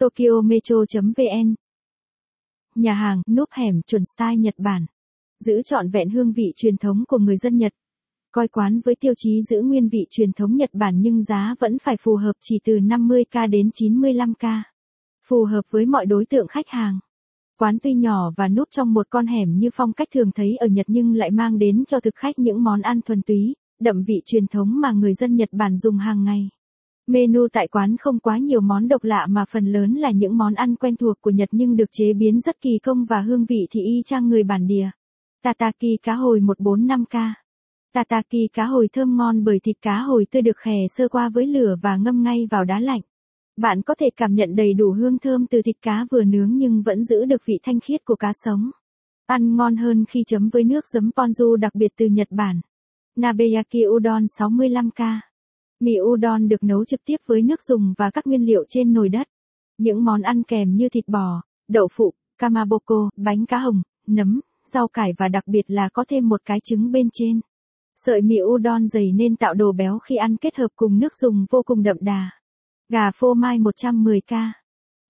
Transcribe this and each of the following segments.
Tokyo Metro.vn Nhà hàng, núp hẻm, chuẩn style Nhật Bản. Giữ trọn vẹn hương vị truyền thống của người dân Nhật. Coi quán với tiêu chí giữ nguyên vị truyền thống Nhật Bản nhưng giá vẫn phải phù hợp chỉ từ 50k đến 95k. Phù hợp với mọi đối tượng khách hàng. Quán tuy nhỏ và núp trong một con hẻm như phong cách thường thấy ở Nhật nhưng lại mang đến cho thực khách những món ăn thuần túy, đậm vị truyền thống mà người dân Nhật Bản dùng hàng ngày. Menu tại quán không quá nhiều món độc lạ mà phần lớn là những món ăn quen thuộc của Nhật nhưng được chế biến rất kỳ công và hương vị thì y chang người bản địa. Tataki cá hồi 145k. Tataki cá hồi thơm ngon bởi thịt cá hồi tươi được khè sơ qua với lửa và ngâm ngay vào đá lạnh. Bạn có thể cảm nhận đầy đủ hương thơm từ thịt cá vừa nướng nhưng vẫn giữ được vị thanh khiết của cá sống. Ăn ngon hơn khi chấm với nước giấm ponzu đặc biệt từ Nhật Bản. Nabeyaki udon 65k. Mì udon được nấu trực tiếp với nước dùng và các nguyên liệu trên nồi đất. Những món ăn kèm như thịt bò, đậu phụ, kamaboko, bánh cá hồng, nấm, rau cải và đặc biệt là có thêm một cái trứng bên trên. Sợi mì udon dày nên tạo đồ béo khi ăn kết hợp cùng nước dùng vô cùng đậm đà. Gà phô mai 110k.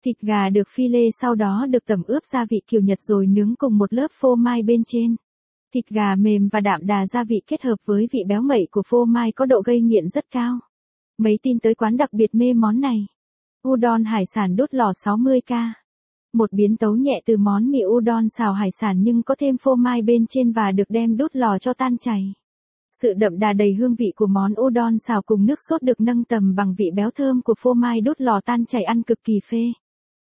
Thịt gà được phi lê sau đó được tẩm ướp gia vị kiểu Nhật rồi nướng cùng một lớp phô mai bên trên. Thịt gà mềm và đạm đà gia vị kết hợp với vị béo mẩy của phô mai có độ gây nghiện rất cao. Mấy tin tới quán đặc biệt mê món này. Udon hải sản đốt lò 60k. Một biến tấu nhẹ từ món mì udon xào hải sản nhưng có thêm phô mai bên trên và được đem đốt lò cho tan chảy. Sự đậm đà đầy hương vị của món udon xào cùng nước sốt được nâng tầm bằng vị béo thơm của phô mai đốt lò tan chảy ăn cực kỳ phê.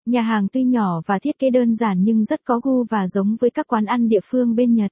Nhà hàng tuy nhỏ và thiết kế đơn giản nhưng rất có gu và giống với các quán ăn địa phương bên Nhật.